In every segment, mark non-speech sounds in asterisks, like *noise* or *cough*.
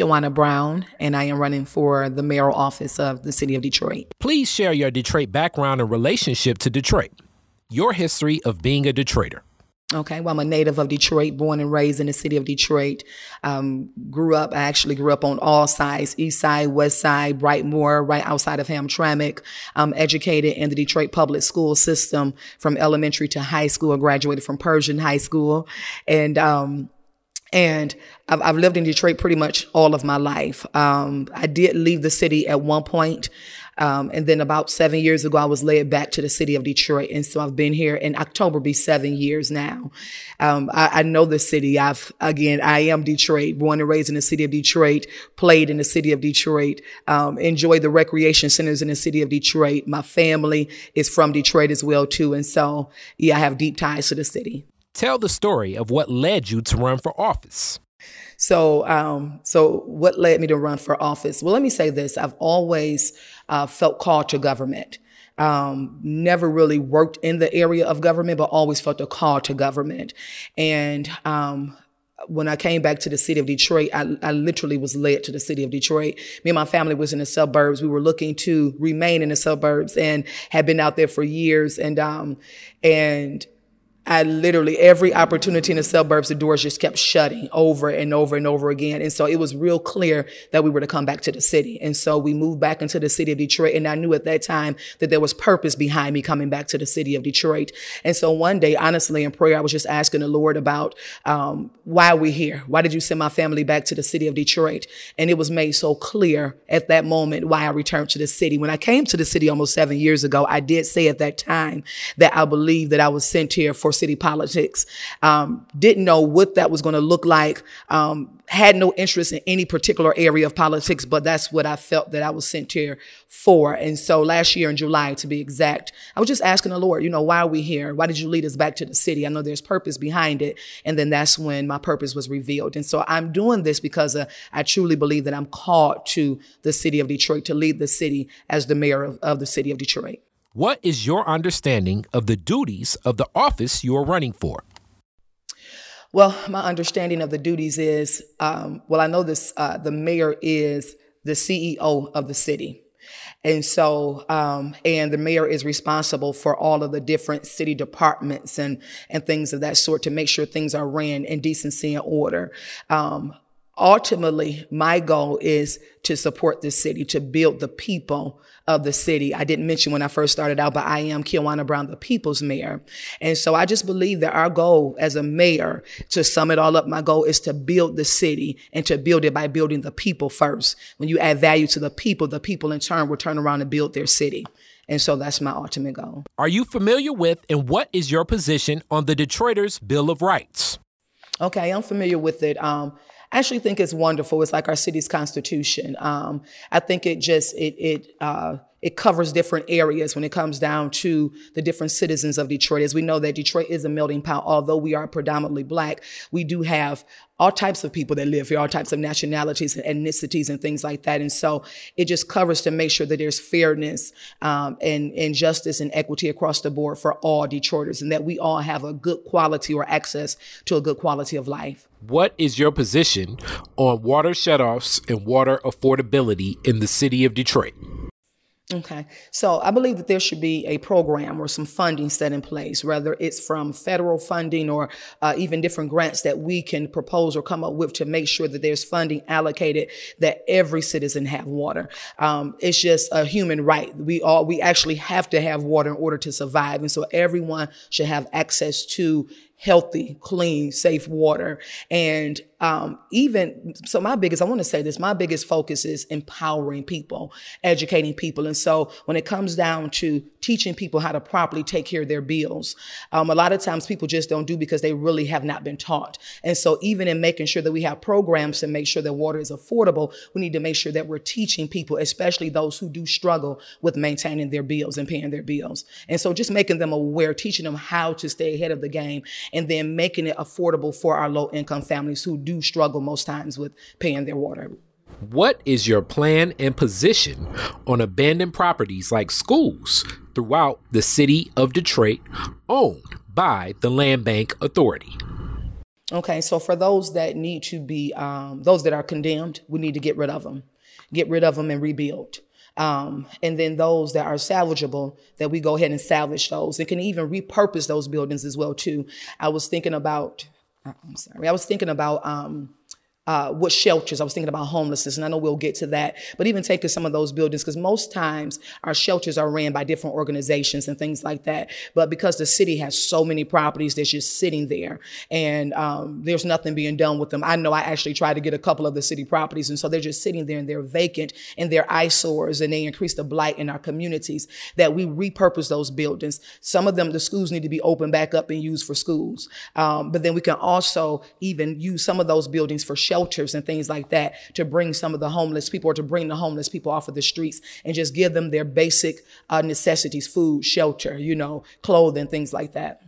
Kiawana Brown, and I am running for the mayoral office of the city of Detroit. Please share your Detroit background and relationship to Detroit, your history of being a Detroiter. Okay, well, I'm a native of Detroit, born and raised in the city of Detroit. Um, grew up, I actually grew up on all sides, east side, west side, Brightmoor, right outside of Hamtramck. Um, educated in the Detroit public school system from elementary to high school. I graduated from Pershing High School. And, um, and I've, I've, lived in Detroit pretty much all of my life. Um, I did leave the city at one point. Um, and then about seven years ago, I was led back to the city of Detroit. And so I've been here in October, be seven years now. Um, I, I, know the city. I've, again, I am Detroit, born and raised in the city of Detroit, played in the city of Detroit, um, enjoy the recreation centers in the city of Detroit. My family is from Detroit as well, too. And so, yeah, I have deep ties to the city. Tell the story of what led you to run for office. So, um, so what led me to run for office? Well, let me say this: I've always uh, felt called to government. Um, never really worked in the area of government, but always felt a call to government. And um, when I came back to the city of Detroit, I, I, literally was led to the city of Detroit. Me and my family was in the suburbs. We were looking to remain in the suburbs and had been out there for years. And um, and I literally every opportunity in the suburbs, the doors just kept shutting over and over and over again. And so it was real clear that we were to come back to the city. And so we moved back into the city of Detroit. And I knew at that time that there was purpose behind me coming back to the city of Detroit. And so one day, honestly, in prayer, I was just asking the Lord about um, why are we here? Why did you send my family back to the city of Detroit? And it was made so clear at that moment why I returned to the city. When I came to the city almost seven years ago, I did say at that time that I believed that I was sent here for city politics. Um, didn't know what that was going to look like. Um, had no interest in any particular area of politics, but that's what I felt that I was sent here for. And so last year in July, to be exact, I was just asking the Lord, you know, why are we here? Why did you lead us back to the city? I know there's purpose behind it. And then that's when my purpose was revealed. And so I'm doing this because uh, I truly believe that I'm called to the city of Detroit to lead the city as the mayor of, of the city of Detroit. What is your understanding of the duties of the office you are running for? Well, my understanding of the duties is, um, well, I know this. Uh, the mayor is the CEO of the city, and so, um, and the mayor is responsible for all of the different city departments and and things of that sort to make sure things are ran in decency and order. Um, ultimately, my goal is to support the city, to build the people of the city. I didn't mention when I first started out, but I am Kiawana Brown, the people's mayor. And so I just believe that our goal as a mayor, to sum it all up, my goal is to build the city and to build it by building the people first. When you add value to the people, the people in turn will turn around and build their city. And so that's my ultimate goal. Are you familiar with and what is your position on the Detroiters Bill of Rights? Okay, I'm familiar with it. Um, actually think it's wonderful. It's like our city's constitution. Um, I think it just it it uh, it covers different areas when it comes down to the different citizens of Detroit. As we know that Detroit is a melting pot, although we are predominantly black, we do have all types of people that live here, all types of nationalities and ethnicities and things like that. And so it just covers to make sure that there's fairness um, and, and justice and equity across the board for all Detroiters and that we all have a good quality or access to a good quality of life. What is your position on water shutoffs and water affordability in the city of Detroit? Okay, so I believe that there should be a program or some funding set in place, whether it's from federal funding or uh, even different grants that we can propose or come up with to make sure that there's funding allocated that every citizen have water. Um, it's just a human right. We all we actually have to have water in order to survive, and so everyone should have access to healthy, clean, safe water. And um, even so, my biggest, I want to say this, my biggest focus is empowering people, educating people. And so when it comes down to teaching people how to properly take care of their bills, um, a lot of times people just don't do because they really have not been taught. And so even in making sure that we have programs to make sure that water is affordable, we need to make sure that we're teaching people, especially those who do struggle with maintaining their bills and paying their bills. And so just making them aware, teaching them how to stay ahead of the game and then making it affordable for our low income families who do struggle most times with paying their water. What is your plan and position on abandoned properties like schools throughout the city of Detroit owned by the Land Bank Authority? Okay, so for those that need to be, um, those that are condemned, we need to get rid of them, get rid of them and rebuild. Um, and then those that are salvageable, that we go ahead and salvage those and can even repurpose those buildings as well too. I was thinking about, I'm sorry, I was thinking about um, uh, what shelters. I was thinking about homelessness, and I know we'll get to that. But even taking some of those buildings, because most times our shelters are ran by different organizations and things like that. But because the city has so many properties that's just sitting there, and um, there's nothing being done with them. I know I actually tried to get a couple of the city properties, and so they're just sitting there and they're vacant and they're eyesores, and they increase the blight in our communities. That we repurpose those buildings. Some of them, the schools need to be opened back up and used for schools. Um, but then we can also even use some of those buildings for shelters shelters and things like that to bring some of the homeless people or to bring the homeless people off of the streets and just give them their basic uh, necessities food, shelter, you know, clothing, things like that.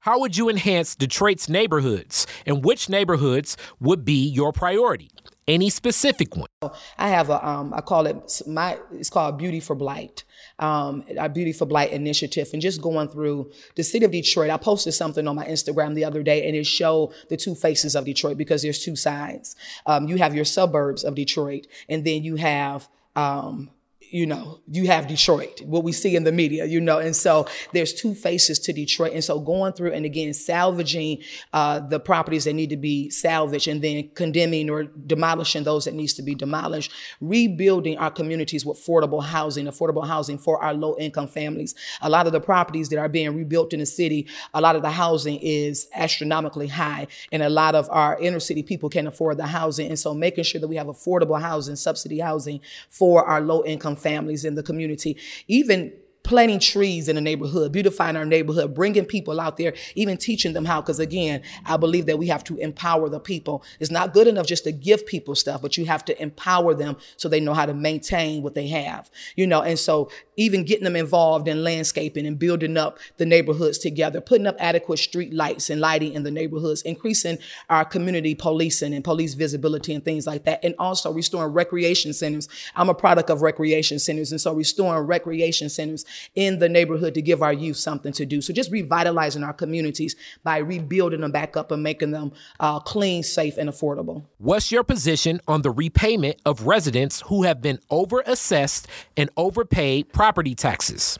How would you enhance Detroit's neighborhoods and which neighborhoods would be your priority? Any specific one? I have a, um, I call it my, it's called Beauty for Blight um, our Beauty for Blight initiative and just going through the city of Detroit. I posted something on my Instagram the other day and it showed the two faces of Detroit because there's two sides. Um, you have your suburbs of Detroit and then you have um, you know, you have Detroit, what we see in the media, you know, and so there's two faces to Detroit. And so going through and again, salvaging uh, the properties that need to be salvaged and then condemning or demolishing those that needs to be demolished, rebuilding our communities with affordable housing, affordable housing for our low income families. A lot of the properties that are being rebuilt in the city, a lot of the housing is astronomically high and a lot of our inner city people can't afford the housing. And so making sure that we have affordable housing, subsidy housing for our low income families in the community, even planting trees in the neighborhood, beautifying our neighborhood, bringing people out there, even teaching them how. Because again, I believe that we have to empower the people. It's not good enough just to give people stuff, but you have to empower them so they know how to maintain what they have, you know. And so even getting them involved in landscaping and building up the neighborhoods together, putting up adequate street lights and lighting in the neighborhoods, increasing our community policing and police visibility and things like that, and also restoring recreation centers. I'm a product of recreation centers, and so restoring recreation centers in the neighborhood to give our youth something to do. So just revitalizing our communities by rebuilding them back up and making them uh, clean, safe, and affordable. What's your position on the repayment of residents who have been over assessed and overpaid property taxes?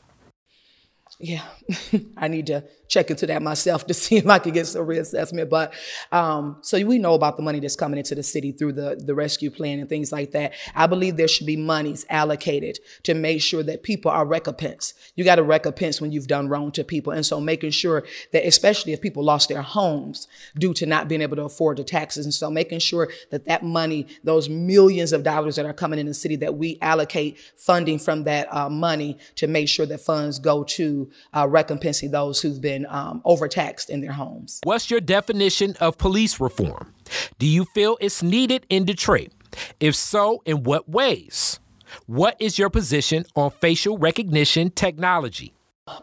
Yeah, *laughs* I need to check into that myself to *laughs* see if I could get some reassessment. But um, so we know about the money that's coming into the city through the, the rescue plan and things like that. I believe there should be monies allocated to make sure that people are recompensed. You got to recompense when you've done wrong to people. And so making sure that, especially if people lost their homes due to not being able to afford the taxes. And so making sure that that money, those millions of dollars that are coming in the city, that we allocate funding from that uh, money to make sure that funds go to uh, recompensing those who've been um, overtaxed in their homes. What's your definition of police reform? Do you feel it's needed in Detroit? If so, in what ways? What is your position on facial recognition technology?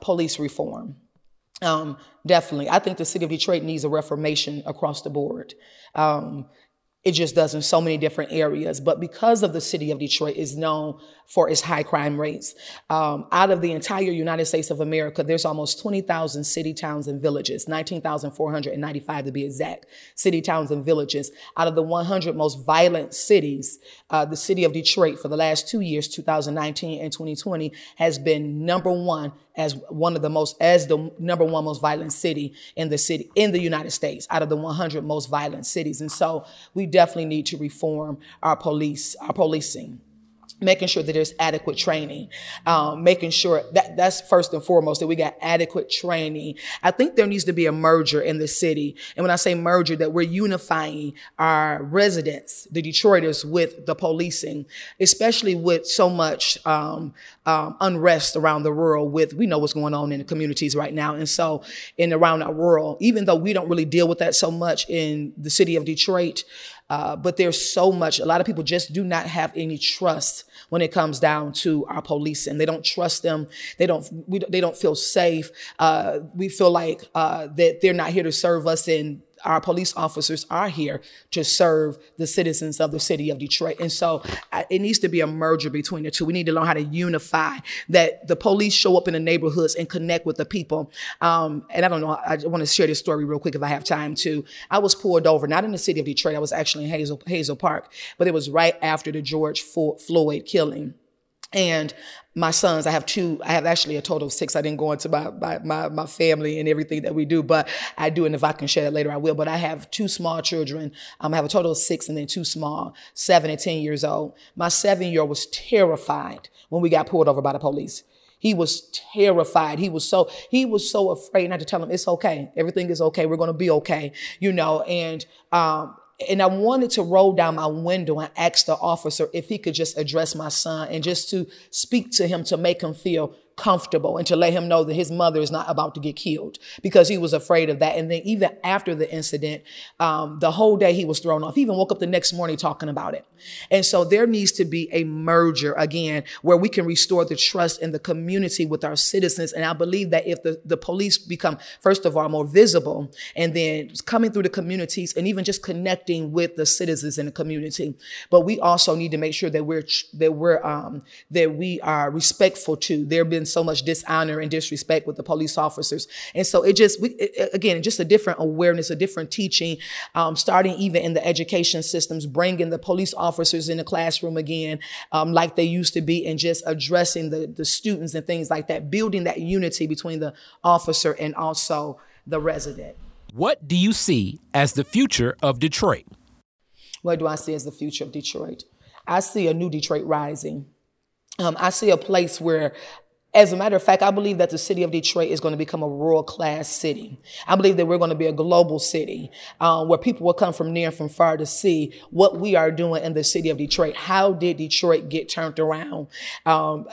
Police reform. Um, definitely. I think the city of Detroit needs a reformation across the board. Um, it just does in so many different areas. But because of the city of Detroit is known for its high crime rates, um, out of the entire United States of America, there's almost 20,000 city, towns, and villages, 19,495 to be exact, city, towns, and villages. Out of the 100 most violent cities, uh, the city of Detroit for the last two years, 2019 and 2020, has been number one as one of the most, as the number one most violent city in the city, in the United States, out of the 100 most violent cities. And so we definitely need to reform our police, our policing making sure that there's adequate training, um, making sure that that's first and foremost that we got adequate training. I think there needs to be a merger in the city, and when I say merger, that we're unifying our residents, the Detroiters, with the policing, especially with so much um, um, unrest around the world. With we know what's going on in the communities right now, and so in around our world, even though we don't really deal with that so much in the city of Detroit. Uh, but there's so much, a lot of people just do not have any trust when it comes down to our police and they don't trust them. They don't, we, they don't feel safe. Uh, we feel like uh, that they're not here to serve us and our police officers are here to serve the citizens of the city of Detroit. And so I, it needs to be a merger between the two. We need to learn how to unify that the police show up in the neighborhoods and connect with the people. Um, and I don't know, I want to share this story real quick if I have time to. I was pulled over, not in the city of Detroit, I was actually in Hazel, Hazel Park, but it was right after the George Floyd killing. And my sons, I have two, I have actually a total of six. I didn't go into my, my, my, my, family and everything that we do, but I do. And if I can share that later, I will. But I have two small children. Um, I have a total of six and then two small, seven and 10 years old. My seven year old was terrified when we got pulled over by the police. He was terrified. He was so, he was so afraid not to tell him it's okay. Everything is okay. We're going to be okay, you know, and, um, and I wanted to roll down my window and ask the officer if he could just address my son and just to speak to him to make him feel comfortable and to let him know that his mother is not about to get killed because he was afraid of that. And then even after the incident, um, the whole day he was thrown off. He even woke up the next morning talking about it. And so there needs to be a merger again where we can restore the trust in the community with our citizens. And I believe that if the, the police become, first of all, more visible and then coming through the communities and even just connecting with the citizens in the community. But we also need to make sure that we're, that we're, um, that we are respectful to. There have been so much dishonor and disrespect with the police officers. And so it just, we, it, again, just a different awareness, a different teaching, um, starting even in the education systems, bringing the police officers in the classroom again, um, like they used to be, and just addressing the, the students and things like that, building that unity between the officer and also the resident. What do you see as the future of Detroit? What do I see as the future of Detroit? I see a new Detroit rising. Um, I see a place where as a matter of fact, I believe that the city of Detroit is going to become a world class city. I believe that we're going to be a global city um, where people will come from near and from far to see what we are doing in the city of Detroit. How did Detroit get turned around? Um,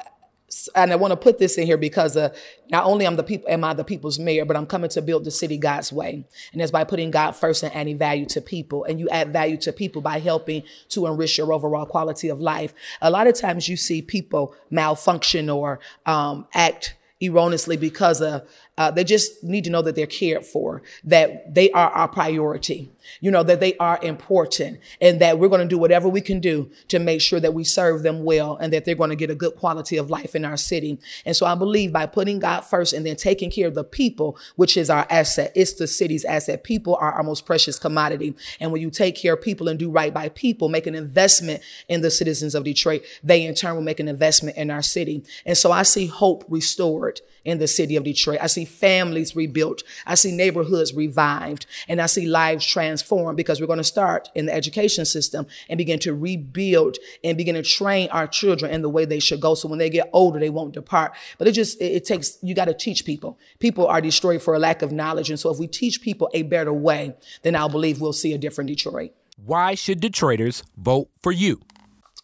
and I want to put this in here because uh, not only am the people am I the people's mayor, but I'm coming to build the city God's way, and that's by putting God first and adding value to people. And you add value to people by helping to enrich your overall quality of life. A lot of times you see people malfunction or um, act erroneously because of uh, they just need to know that they're cared for, that they are our priority, you know, that they are important and that we're going to do whatever we can do to make sure that we serve them well and that they're going to get a good quality of life in our city. And so I believe by putting God first and then taking care of the people, which is our asset, it's the city's asset. People are our most precious commodity. And when you take care of people and do right by people, make an investment in the citizens of Detroit, they in turn will make an investment in our city. And so I see hope restored in the city of Detroit. I see families rebuilt. I see neighborhoods revived and I see lives transformed because we're going to start in the education system and begin to rebuild and begin to train our children in the way they should go. So when they get older, they won't depart. But it just, it, it takes, you got to teach people. People are destroyed for a lack of knowledge. And so if we teach people a better way, then I believe we'll see a different Detroit. Why should Detroiters vote for you?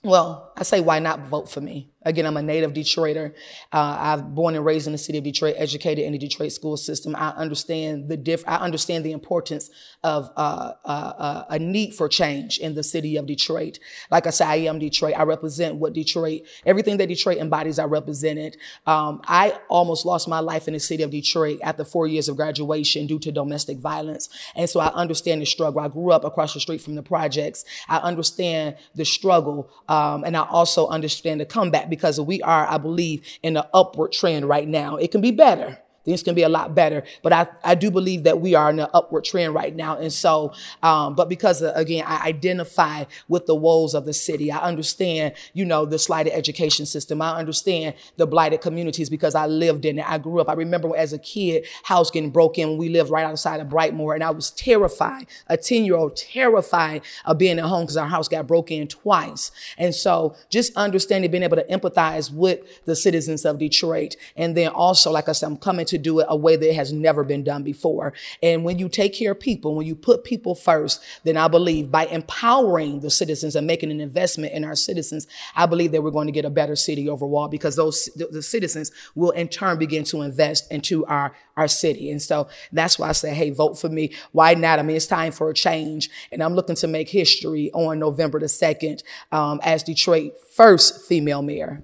Well, I say, why not vote for me? Again, I'm a native Detroiter. Uh, I've born and raised in the city of Detroit, educated in the Detroit school system. I understand the diff- I understand the importance of uh, uh, uh, a need for change in the city of Detroit. Like I said, I am Detroit. I represent what Detroit, everything that Detroit embodies. I represented. Um, I almost lost my life in the city of Detroit after four years of graduation due to domestic violence, and so I understand the struggle. I grew up across the street from the projects. I understand the struggle, um, and I also understand the comeback because we are, I believe, in an upward trend right now. It can be better. Things can be a lot better, but I, I do believe that we are in an upward trend right now. And so, um, but because uh, again, I identify with the woes of the city. I understand, you know, the slighted education system. I understand the blighted communities because I lived in it. I grew up. I remember as a kid, house getting broken we lived right outside of Brightmoor, and I was terrified, a 10 year old terrified of being at home because our house got broken twice. And so just understanding, being able to empathize with the citizens of Detroit. And then also, like I said, I'm coming to to do it a way that has never been done before. And when you take care of people, when you put people first, then I believe by empowering the citizens and making an investment in our citizens, I believe that we're going to get a better city overall because those the citizens will in turn begin to invest into our our city. And so that's why I say, hey, vote for me. Why not? I mean, it's time for a change. And I'm looking to make history on November the 2nd um, as Detroit first female mayor.